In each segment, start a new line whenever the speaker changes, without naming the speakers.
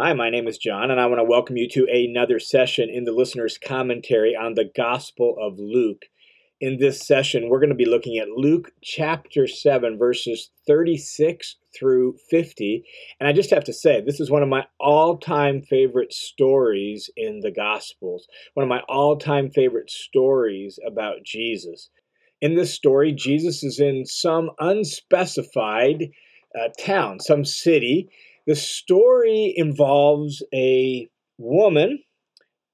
Hi, my name is John, and I want to welcome you to another session in the listener's commentary on the Gospel of Luke. In this session, we're going to be looking at Luke chapter 7, verses 36 through 50. And I just have to say, this is one of my all time favorite stories in the Gospels, one of my all time favorite stories about Jesus. In this story, Jesus is in some unspecified uh, town, some city the story involves a woman,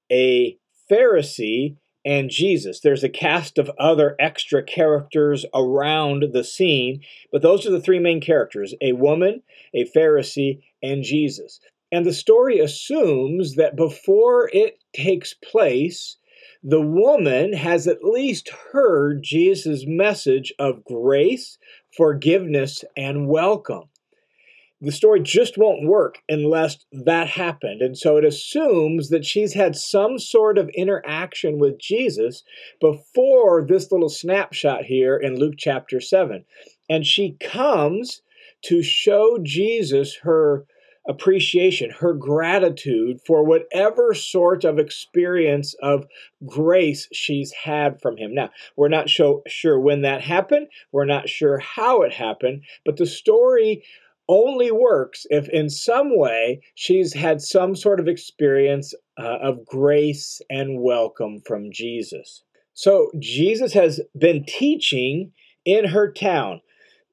a Pharisee, and Jesus. There's a cast of other extra characters around the scene, but those are the three main characters a woman, a Pharisee, and Jesus. And the story assumes that before it takes place, the woman has at least heard Jesus' message of grace, forgiveness, and welcome the story just won't work unless that happened. And so it assumes that she's had some sort of interaction with Jesus before this little snapshot here in Luke chapter 7. And she comes to show Jesus her appreciation, her gratitude for whatever sort of experience of grace she's had from him. Now, we're not so sure when that happened, we're not sure how it happened, but the story only works if in some way she's had some sort of experience uh, of grace and welcome from Jesus. So Jesus has been teaching in her town,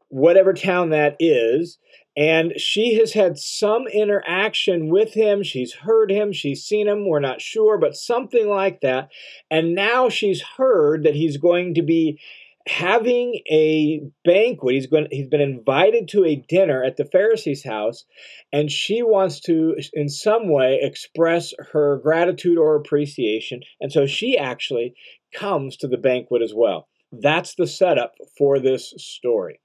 whatever town that is, and she has had some interaction with him. She's heard him, she's seen him, we're not sure, but something like that. And now she's heard that he's going to be having a banquet. He's going. He's been invited to a dinner at the Pharisee's house, and she wants to, in some way, express her gratitude or appreciation, and so she actually comes to the banquet as well. That's the setup for this story.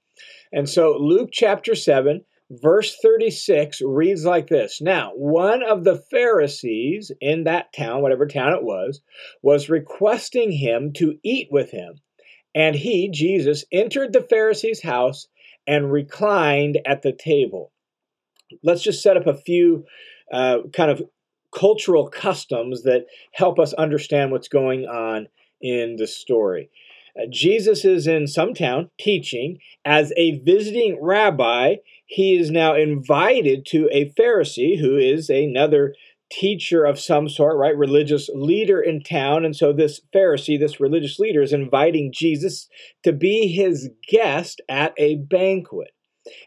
And so Luke chapter 7, verse 36 reads like this Now, one of the Pharisees in that town, whatever town it was, was requesting him to eat with him. And he, Jesus, entered the Pharisee's house and reclined at the table. Let's just set up a few uh, kind of cultural customs that help us understand what's going on in the story. Uh, Jesus is in some town teaching. As a visiting rabbi, he is now invited to a Pharisee who is another teacher of some sort, right? Religious leader in town. And so this Pharisee, this religious leader, is inviting Jesus to be his guest at a banquet.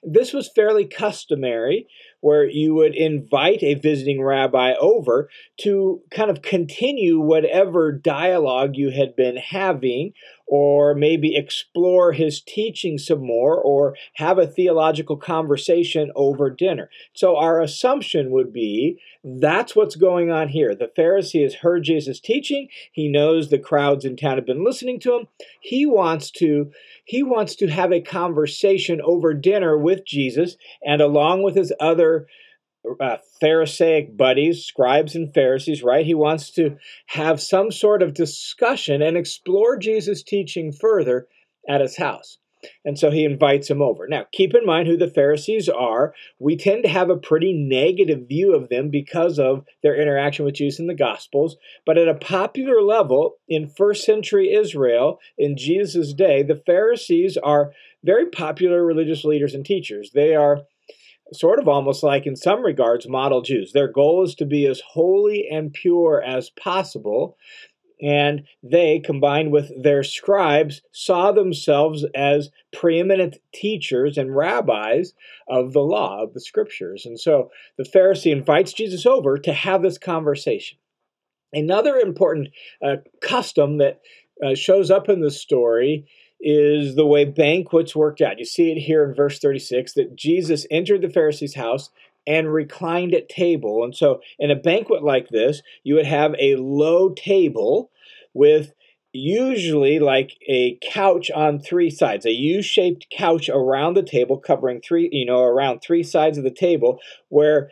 This was fairly customary, where you would invite a visiting rabbi over to kind of continue whatever dialogue you had been having or maybe explore his teaching some more, or have a theological conversation over dinner. So, our assumption would be that's what's going on here. The Pharisee has heard Jesus' teaching, he knows the crowds in town have been listening to him. He wants to he wants to have a conversation over dinner with Jesus and along with his other uh, Pharisaic buddies, scribes and Pharisees, right? He wants to have some sort of discussion and explore Jesus' teaching further at his house. And so he invites him over. Now, keep in mind who the Pharisees are. We tend to have a pretty negative view of them because of their interaction with Jesus in the Gospels. But at a popular level, in first century Israel, in Jesus' day, the Pharisees are very popular religious leaders and teachers. They are sort of almost like, in some regards, model Jews. Their goal is to be as holy and pure as possible. And they, combined with their scribes, saw themselves as preeminent teachers and rabbis of the law, of the scriptures. And so the Pharisee invites Jesus over to have this conversation. Another important uh, custom that uh, shows up in the story is the way banquets worked out. You see it here in verse 36 that Jesus entered the Pharisee's house and reclined at table. And so, in a banquet like this, you would have a low table with usually like a couch on three sides, a U-shaped couch around the table covering three, you know, around three sides of the table where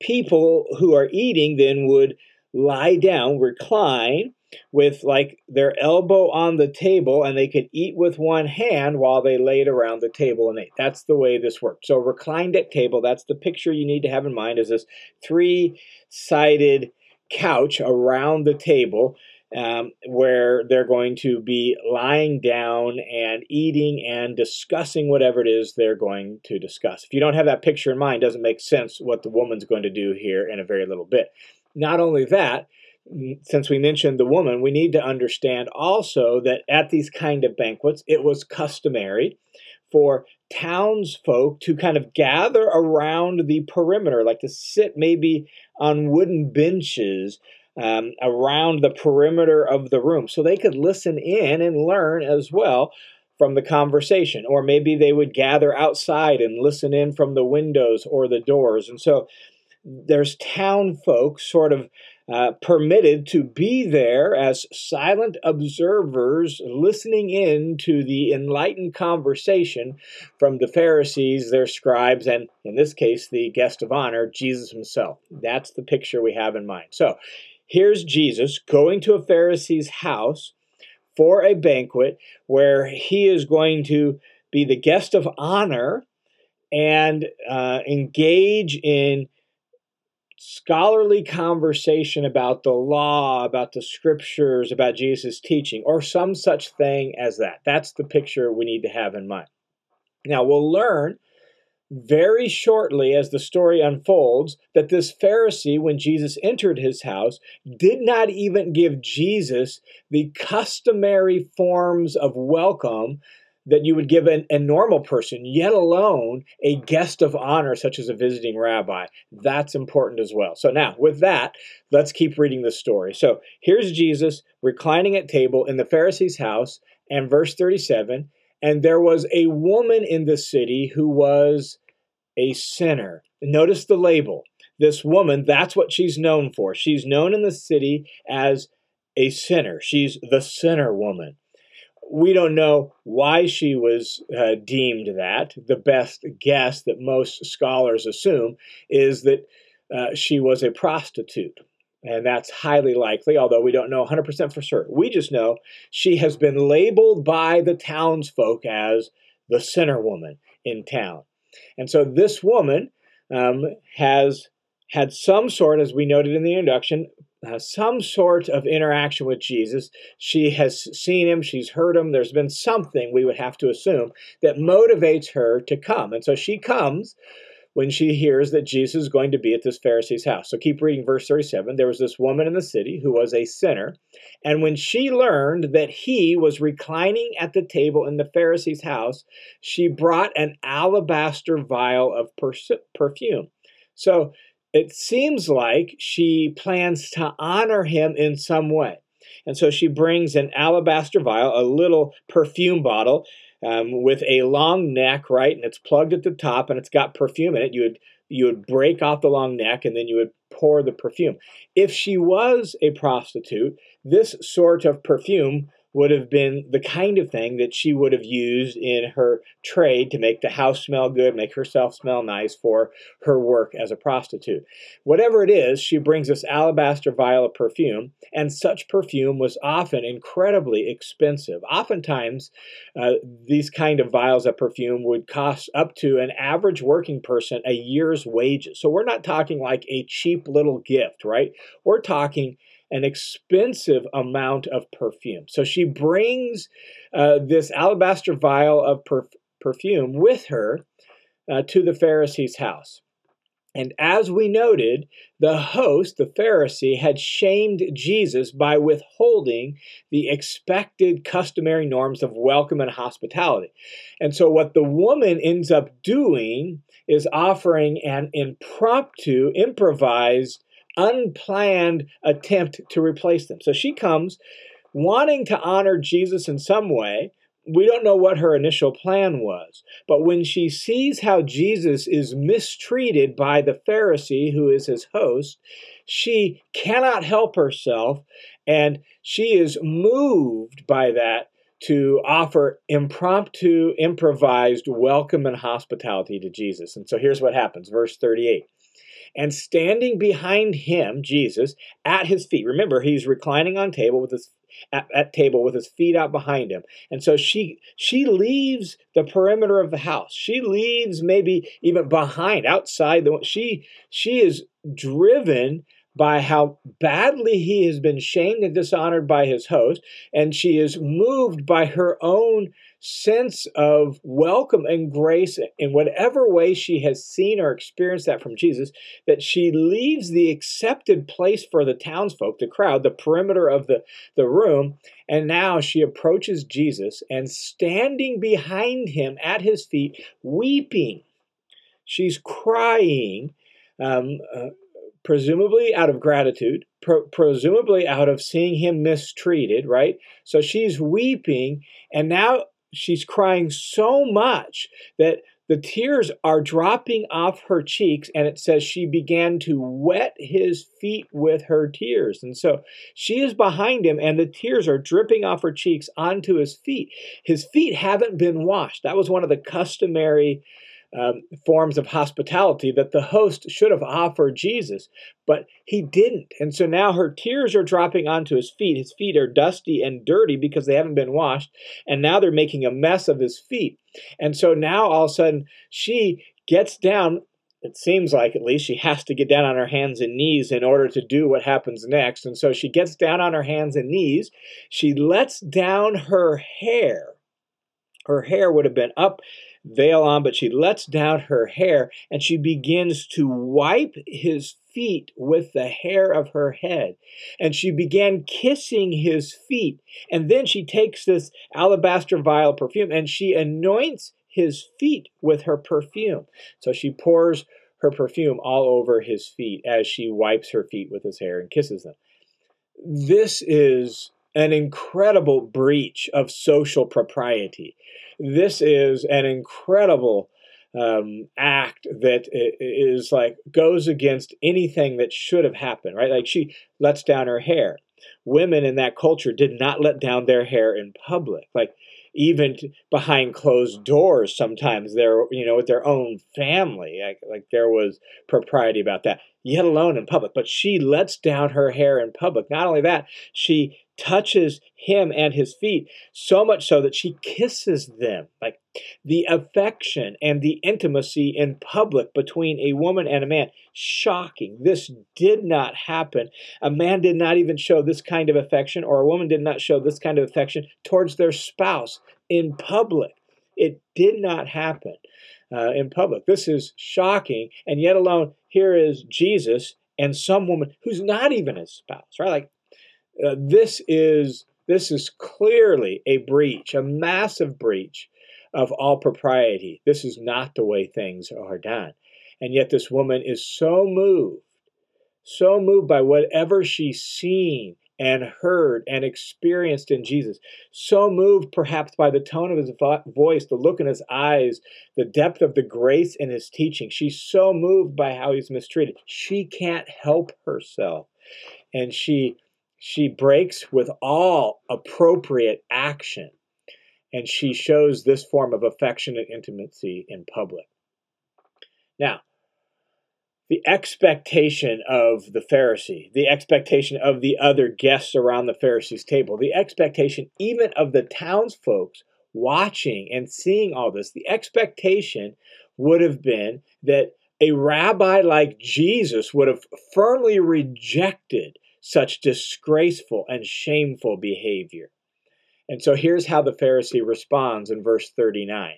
people who are eating then would lie down, recline, with like their elbow on the table and they could eat with one hand while they laid around the table and ate. That's the way this worked. So reclined at table, that's the picture you need to have in mind is this three-sided couch around the table um, where they're going to be lying down and eating and discussing whatever it is they're going to discuss. If you don't have that picture in mind, doesn't make sense what the woman's going to do here in a very little bit. Not only that, since we mentioned the woman, we need to understand also that at these kind of banquets, it was customary for townsfolk to kind of gather around the perimeter, like to sit maybe on wooden benches um, around the perimeter of the room so they could listen in and learn as well from the conversation. Or maybe they would gather outside and listen in from the windows or the doors. And so there's town folk sort of uh, permitted to be there as silent observers listening in to the enlightened conversation from the Pharisees, their scribes, and in this case, the guest of honor, Jesus himself. That's the picture we have in mind. So here's Jesus going to a Pharisee's house for a banquet where he is going to be the guest of honor and uh, engage in scholarly conversation about the law, about the scriptures, about Jesus' teaching, or some such thing as that. That's the picture we need to have in mind. Now, we'll learn very shortly as the story unfolds that this Pharisee, when Jesus entered his house, did not even give Jesus the customary forms of welcome that you would give an, a normal person, yet alone a mm. guest of honor, such as a visiting rabbi. That's important as well. So, now with that, let's keep reading the story. So, here's Jesus reclining at table in the Pharisee's house, and verse 37 and there was a woman in the city who was a sinner. Notice the label. This woman, that's what she's known for. She's known in the city as a sinner. She's the sinner woman we don't know why she was uh, deemed that. The best guess that most scholars assume is that uh, she was a prostitute. And that's highly likely, although we don't know 100% for certain. We just know she has been labeled by the townsfolk as the sinner woman in town. And so this woman um, has had some sort, as we noted in the introduction, uh, some sort of interaction with Jesus. She has seen him, she's heard him. There's been something, we would have to assume, that motivates her to come. And so she comes when she hears that Jesus is going to be at this Pharisee's house. So keep reading verse 37. There was this woman in the city who was a sinner. And when she learned that he was reclining at the table in the Pharisee's house, she brought an alabaster vial of perfume. So it seems like she plans to honor him in some way. And so she brings an alabaster vial, a little perfume bottle um, with a long neck, right? And it's plugged at the top and it's got perfume in it. You would you would break off the long neck and then you would pour the perfume. If she was a prostitute, this sort of perfume would have been the kind of thing that she would have used in her trade to make the house smell good, make herself smell nice for her work as a prostitute. Whatever it is, she brings this alabaster vial of perfume, and such perfume was often incredibly expensive. Oftentimes, uh, these kind of vials of perfume would cost up to an average working person a year's wages. So we're not talking like a cheap little gift, right? We're talking an expensive amount of perfume. So she brings uh, this alabaster vial of perf- perfume with her uh, to the Pharisee's house. And as we noted, the host, the Pharisee, had shamed Jesus by withholding the expected customary norms of welcome and hospitality. And so, what the woman ends up doing is offering an impromptu, improvised unplanned attempt to replace them. So she comes wanting to honor Jesus in some way. We don't know what her initial plan was, but when she sees how Jesus is mistreated by the Pharisee, who is his host, she cannot help herself and she is moved by that to offer impromptu, improvised welcome and hospitality to Jesus. And so here's what happens, verse 38. And standing behind him, Jesus, at his feet. Remember, he's reclining on table with his at, at table with his feet out behind him. And so she she leaves the perimeter of the house. She leaves maybe even behind, outside the she she is driven by how badly he has been shamed and dishonored by his host, and she is moved by her own sense of welcome and grace in whatever way she has seen or experienced that from Jesus, that she leaves the accepted place for the townsfolk, the crowd, the perimeter of the, the room, and now she approaches Jesus and standing behind him at his feet, weeping. She's crying. Um, uh, presumably out of gratitude, presumably out of seeing him mistreated, right? So she's weeping, and now she's crying so much that the tears are dropping off her cheeks, and it says she began to wet his feet with her tears. And so she is behind him, and the tears are dripping off her cheeks onto his feet. His feet haven't been washed. That was one of the customary um, forms of hospitality that the host should have offered Jesus, but he didn't. And so now her tears are dropping onto his feet. His feet are dusty and dirty because they haven't been washed, and now they're making a mess of his feet. And so now all of a sudden she gets down. It seems like at least she has to get down on her hands and knees in order to do what happens next. And so she gets down on her hands and knees. She lets down her hair. Her hair would have been up veil on, but she lets down her hair and she begins to wipe his feet with the hair of her head. And she began kissing his feet. And then she takes this alabaster vial perfume and she anoints his feet with her perfume. So she pours her perfume all over his feet as she wipes her feet with his hair and kisses them. This is an incredible breach of social propriety. This is an incredible um, act that is like goes against anything that should have happened, right? Like she lets down her hair. Women in that culture did not let down their hair in public. Like even behind closed doors, sometimes they're you know with their own family. Like, like there was propriety about that, yet alone in public. But she lets down her hair in public. Not only that, she touches him and his feet so much so that she kisses them. Like the affection and the intimacy in public between a woman and a man. Shocking. This did not happen. A man did not even show this kind of affection or a woman did not show this kind of affection towards their spouse in public. It did not happen uh, in public. This is shocking and yet alone here is jesus and some woman who's not even his spouse right? Like uh, this is this is clearly a breach, a massive breach of all propriety. This is not the way things are done. And yet this woman is so moved, so moved by whatever she's seen and heard and experienced in Jesus. So moved perhaps by the tone of his voice, the look in his eyes, the depth of the grace in his teaching. She's so moved by how he's mistreated. She can't help herself. And she she breaks with all appropriate action and she shows this form of affectionate intimacy in public. Now, the expectation of the Pharisee, the expectation of the other guests around the Pharisee's table, the expectation even of the townsfolk watching and seeing all this, the expectation would have been that a rabbi like Jesus would have firmly rejected such disgraceful and shameful behavior. And so here's how the Pharisee responds in verse 39.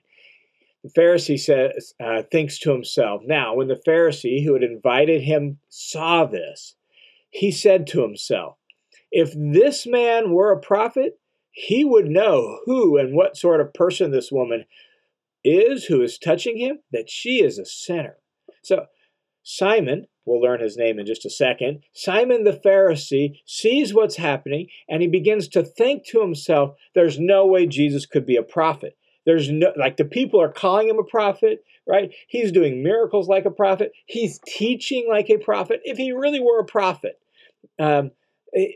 The Pharisee says, uh, thinks to himself, Now, when the Pharisee who had invited him saw this, he said to himself, If this man were a prophet, he would know who and what sort of person this woman is who is touching him, that she is a sinner. So, Simon, We'll learn his name in just a second. Simon the Pharisee sees what's happening and he begins to think to himself, there's no way Jesus could be a prophet. There's no, like the people are calling him a prophet, right? He's doing miracles like a prophet. He's teaching like a prophet. If he really were a prophet, um, eh,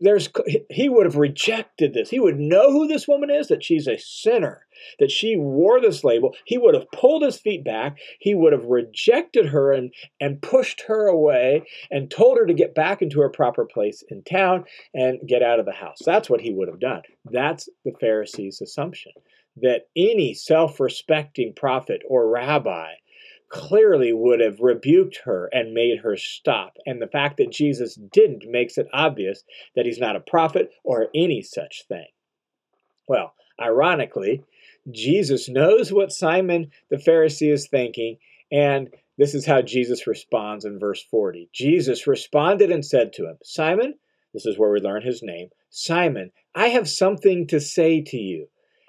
there's he would have rejected this. He would know who this woman is, that she's a sinner, that she wore this label. He would have pulled his feet back. He would have rejected her and, and pushed her away and told her to get back into her proper place in town and get out of the house. That's what he would have done. That's the Pharisees' assumption that any self respecting prophet or rabbi clearly would have rebuked her and made her stop. And the fact that Jesus didn't makes it obvious that he's not a prophet or any such thing. Well, ironically, Jesus knows what Simon the Pharisee is thinking, and this is how Jesus responds in verse 40. Jesus responded and said to him, Simon, this is where we learn his name, Simon, I have something to say to you.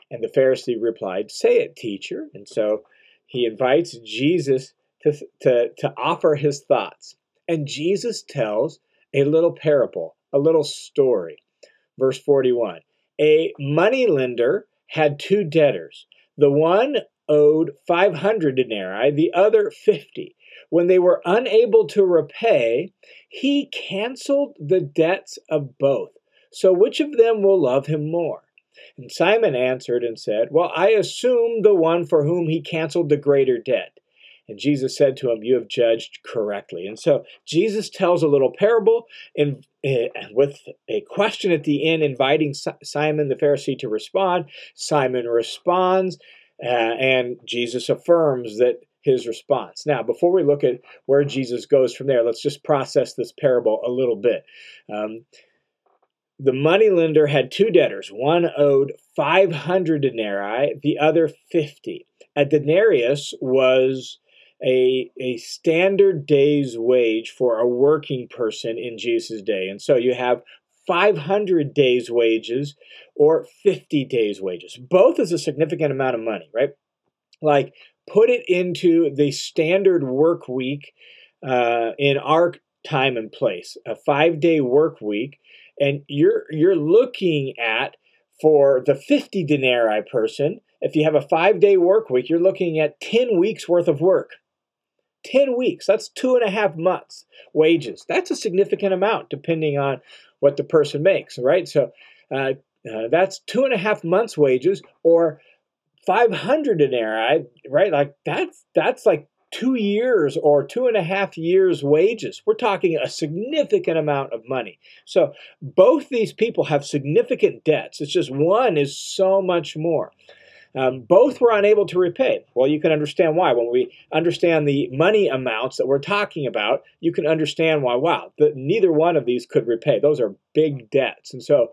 And the Pharisee replied, Say it, teacher. And so he invites Jesus to, to, to offer his thoughts. And Jesus tells a little parable, a little story. Verse 41 A moneylender had two debtors. The one owed 500 denarii, the other 50. When they were unable to repay, he canceled the debts of both. So which of them will love him more? And Simon answered and said, Well, I assume the one for whom he canceled the greater debt. And Jesus said to him, You have judged correctly. And so Jesus tells a little parable in, uh, with a question at the end, inviting Simon the Pharisee to respond. Simon responds, uh, and Jesus affirms that his response. Now, before we look at where Jesus goes from there, let's just process this parable a little bit. Um, the moneylender had two debtors. One owed 500 denarii, the other 50. A denarius was a, a standard day's wage for a working person in Jesus' day. And so you have 500 days' wages or 50 days' wages. Both is a significant amount of money, right? Like, put it into the standard work week uh, in our time and place, a five day work week and you're you're looking at for the 50 denarii person if you have a five day work week you're looking at 10 weeks worth of work. 10 weeks that's two and a half months wages. That's a significant amount depending on what the person makes right? So uh, uh, that's two and a half months wages or 500 denarii right? Like that's that's like two years or two and a half years' wages. We're talking a significant amount of money. So both these people have significant debts. It's just one is so much more. Um, both were unable to repay. Well, you can understand why. When we understand the money amounts that we're talking about, you can understand why, wow, that neither one of these could repay. Those are big debts. And so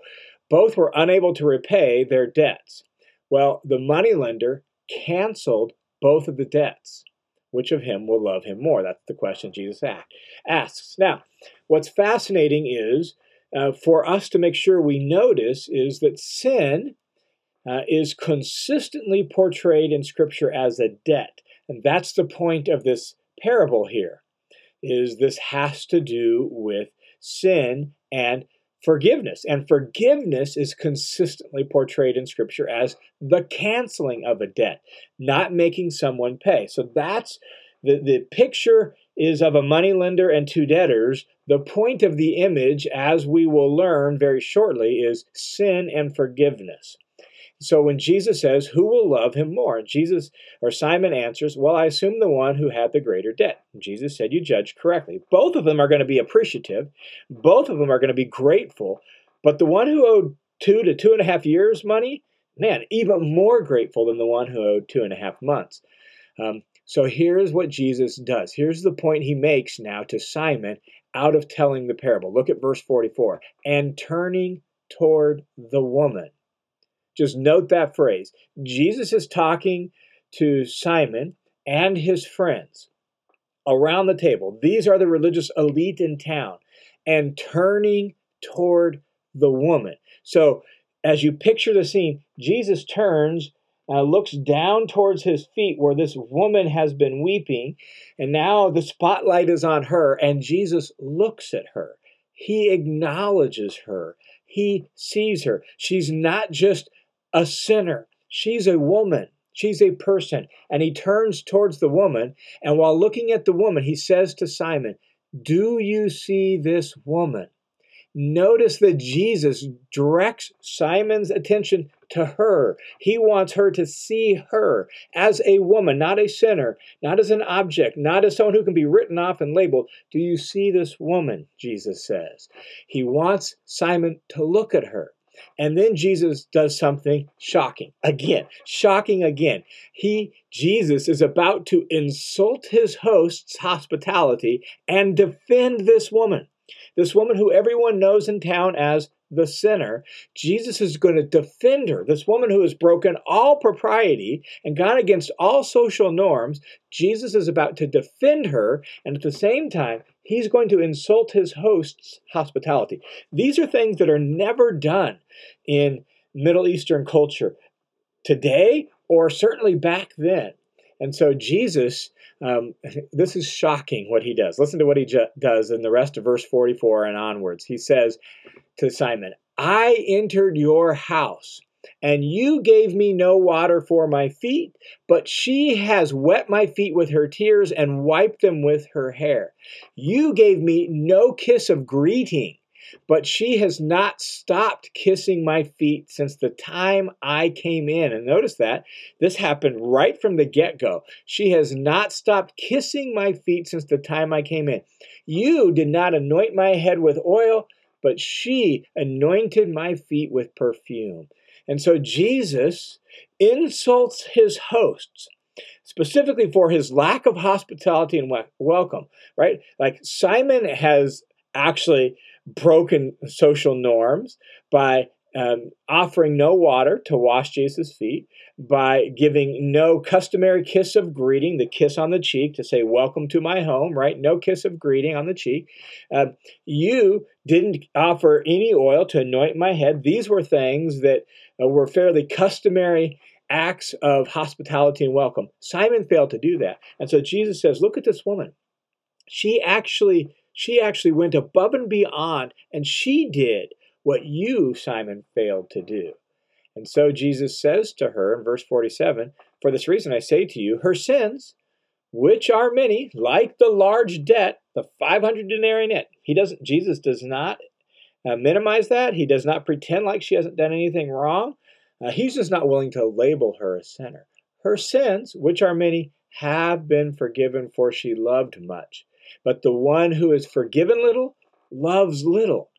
both were unable to repay their debts. Well, the moneylender canceled both of the debts which of him will love him more? That's the question Jesus asks. Now, what's fascinating is uh, for us to make sure we notice is that sin uh, is consistently portrayed in Scripture as a debt. And that's the point of this parable here, is this has to do with sin and forgiveness. And forgiveness is consistently portrayed in Scripture as the canceling of a debt, not making someone pay. So that's the, the picture is of a moneylender and two debtors. The point of the image, as we will learn very shortly, is sin and forgiveness. So when Jesus says, Who will love him more? Jesus or Simon answers, Well, I assume the one who had the greater debt. Jesus said, You judged correctly. Both of them are going to be appreciative, both of them are going to be grateful, but the one who owed two to two and a half years money, man, even more grateful than the one who owed two and a half months. Um, so here's what Jesus does. Here's the point he makes now to Simon out of telling the parable. Look at verse 44 and turning toward the woman. Just note that phrase. Jesus is talking to Simon and his friends around the table. These are the religious elite in town, and turning toward the woman. So, as you picture the scene, Jesus turns, uh, looks down towards his feet where this woman has been weeping, and now the spotlight is on her, and Jesus looks at her. He acknowledges her. He sees her. She's not just a sinner. She's a woman. She's a person. And he turns towards the woman. And while looking at the woman, he says to Simon, Do you see this woman? notice that Jesus directs Simon's attention to her. He wants her to see her as a woman, not a sinner, not as an object, not as someone who can be written off and labeled. Do you see this woman? Jesus says. He wants Simon to look at her. And then Jesus does something shocking. Again, shocking again. He, Jesus, is about to insult his host's hospitality and defend this woman. This woman who everyone knows in town as the sinner, Jesus is going to defend her. This woman who has broken all propriety and gone against all social norms, Jesus is about to defend her, and at the same time, he's going to insult his host's hospitality. These are things that are never done in Middle Eastern culture today or certainly back then. And so Jesus, um, this is shocking what he does. Listen to what he ju- does in the rest of verse 44 and onwards. He says, to Simon, I entered your house, and you gave me no water for my feet, but she has wet my feet with her tears and wiped them with her hair. You gave me no kiss of greeting, but she has not stopped kissing my feet since the time I came in. And notice that this happened right from the get go. She has not stopped kissing my feet since the time I came in. You did not anoint my head with oil but she anointed my feet with perfume. And so Jesus insults his hosts specifically for his lack of hospitality and welcome, right? Like Simon has actually broken social norms by um, offering no water to wash Jesus' feet, by giving no customary kiss of greeting, the kiss on the cheek to say, Welcome to my home, right? No kiss of greeting on the cheek. Uh, you didn't offer any oil to anoint my head. These were things that uh, were fairly customary acts of hospitality and welcome. Simon failed to do that. And so Jesus says, Look at this woman. She actually. She actually went above and beyond, and she did what you, Simon, failed to do. And so Jesus says to her in verse 47 For this reason I say to you, her sins, which are many, like the large debt, the 500 denarii net. He doesn't, Jesus does not uh, minimize that. He does not pretend like she hasn't done anything wrong. Uh, he's just not willing to label her a sinner. Her sins, which are many, have been forgiven, for she loved much. But the one who is forgiven little loves little.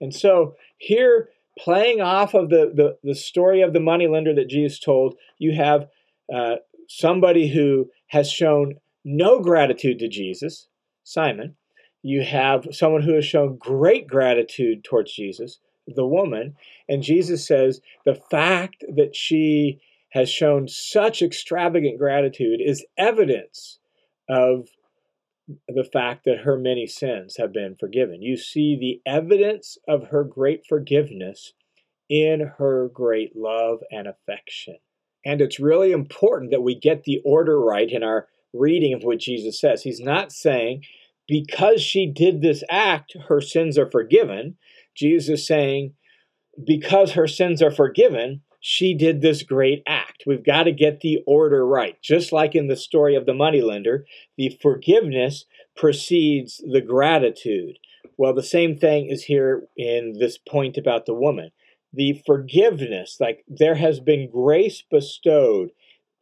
And so here, playing off of the, the, the story of the moneylender that Jesus told, you have uh, somebody who has shown no gratitude to Jesus, Simon. You have someone who has shown great gratitude towards Jesus, the woman. And Jesus says the fact that she has shown such extravagant gratitude is evidence of the fact that her many sins have been forgiven. You see the evidence of her great forgiveness in her great love and affection. And it's really important that we get the order right in our reading of what Jesus says. He's not saying because she did this act, her sins are forgiven. Jesus is saying because her sins are forgiven, she did this great act. We've got to get the order right. Just like in the story of the moneylender, the forgiveness precedes the gratitude. Well, the same thing is here in this point about the woman. The forgiveness, like there has been grace bestowed.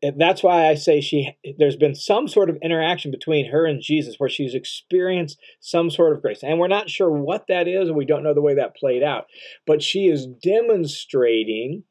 And that's why I say she there's been some sort of interaction between her and Jesus where she's experienced some sort of grace. And we're not sure what that is, and we don't know the way that played out. But she is demonstrating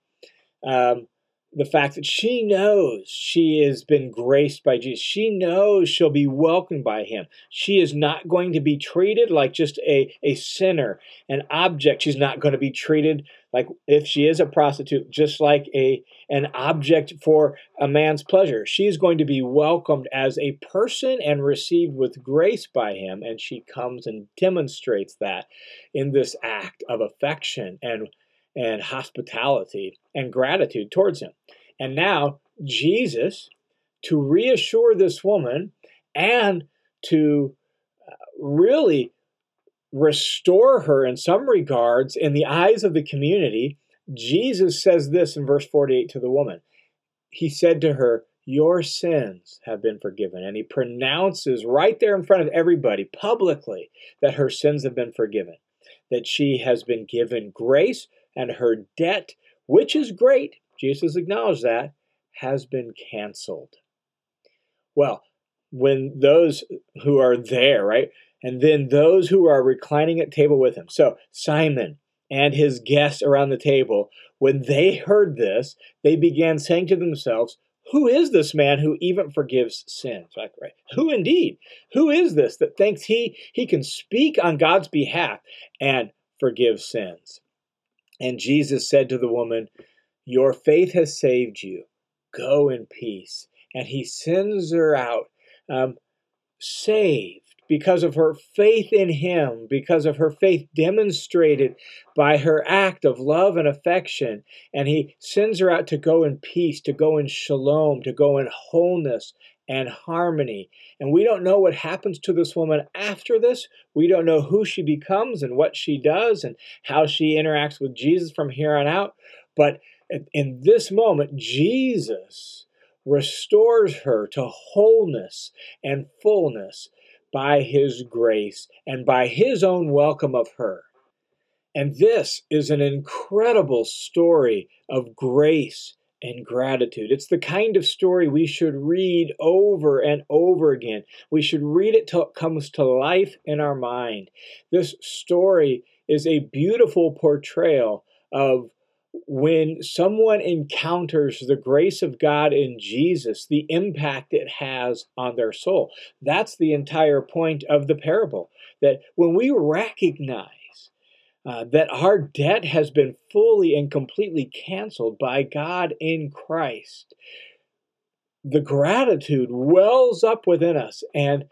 um, the fact that she knows she has been graced by Jesus. She knows she'll be welcomed by him. She is not going to be treated like just a, a sinner, an object. She's not going to be treated like if she is a prostitute, just like a an object for a man's pleasure. She is going to be welcomed as a person and received with grace by him. And she comes and demonstrates that in this act of affection and and hospitality and gratitude towards him. And now, Jesus, to reassure this woman and to uh, really restore her in some regards in the eyes of the community, Jesus says this in verse 48 to the woman. He said to her, Your sins have been forgiven. And he pronounces right there in front of everybody publicly that her sins have been forgiven, that she has been given grace, and her debt, which is great, Jesus acknowledged that, has been canceled. Well, when those who are there, right, and then those who are reclining at table with him. So Simon and his guests around the table, when they heard this, they began saying to themselves, who is this man who even forgives sins? Like, right? Who indeed? Who is this that thinks he he can speak on God's behalf and forgive sins? And Jesus said to the woman, Your faith has saved you. Go in peace. And he sends her out um, saved because of her faith in him, because of her faith demonstrated by her act of love and affection. And he sends her out to go in peace, to go in shalom, to go in wholeness and harmony. And we don't know what happens to this woman after this. We don't know who she becomes and what she does and how she interacts with Jesus from here on out. But in this moment, Jesus restores her to wholeness and fullness by his grace and by his own welcome of her. And this is an incredible story of grace and gratitude. It's the kind of story we should read over and over again. We should read it till it comes to life in our mind. This story is a beautiful portrayal of when someone encounters the grace of God in Jesus, the impact it has on their soul. That's the entire point of the parable. That when we recognize uh, that our debt has been fully and completely canceled by God in Christ, the gratitude wells up within us and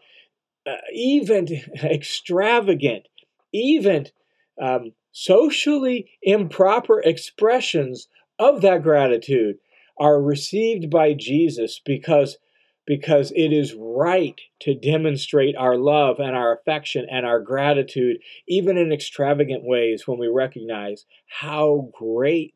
uh, even extravagant, even um, socially improper expressions of that gratitude are received by Jesus because because it is right to demonstrate our love and our affection and our gratitude even in extravagant ways when we recognize how great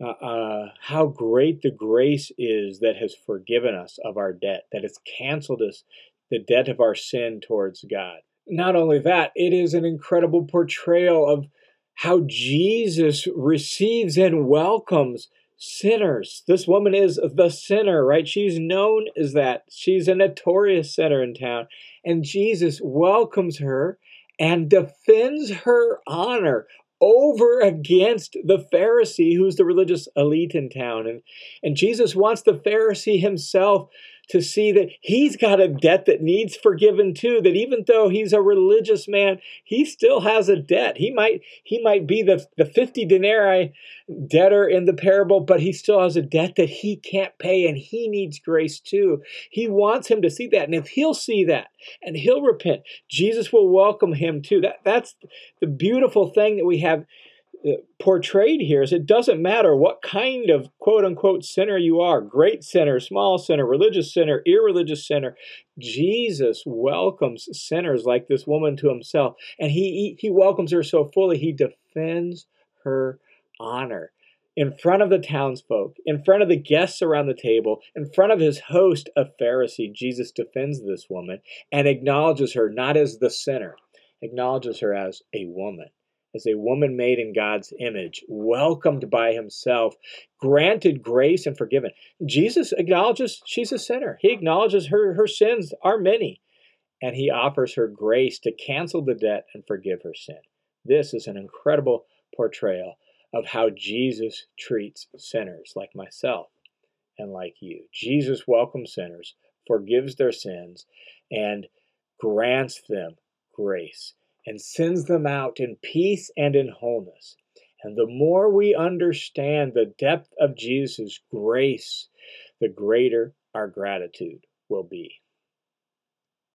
uh, uh, how great the grace is that has forgiven us of our debt that has canceled us the debt of our sin towards God. Not only that it is an incredible portrayal of how Jesus receives and welcomes sinners. This woman is the sinner, right? She's known as that. She's a notorious sinner in town. And Jesus welcomes her and defends her honor over against the Pharisee, who's the religious elite in town. And, and Jesus wants the Pharisee himself to see that he's got a debt that needs forgiven too that even though he's a religious man he still has a debt. He might he might be the, the 50 denarii debtor in the parable but he still has a debt that he can't pay and he needs grace too. He wants him to see that and if he'll see that and he'll repent jesus will welcome him too. That that's the beautiful thing that we have Uh, portrayed here is it doesn't matter what kind of quote unquote sinner you are great sinner, small sinner, religious sinner, irreligious sinner. Jesus welcomes sinners like this woman to himself, and he, he welcomes her so fully, he defends her honor in front of the townsfolk, in front of the guests around the table, in front of his host, a Pharisee, Jesus defends this woman and acknowledges her not as the sinner, acknowledges her as a woman as a woman made in God's image, welcomed by himself, granted grace and forgiven. Jesus acknowledges she's a sinner. He acknowledges her, her sins are many, and he offers her grace to cancel the debt and forgive her sin. This is an incredible portrayal of how Jesus treats sinners like myself and like you. Jesus welcomes sinners, forgives their sins, and grants them grace and sends them out in peace and in wholeness. And the more we understand the depth of Jesus' grace, the greater our gratitude will be.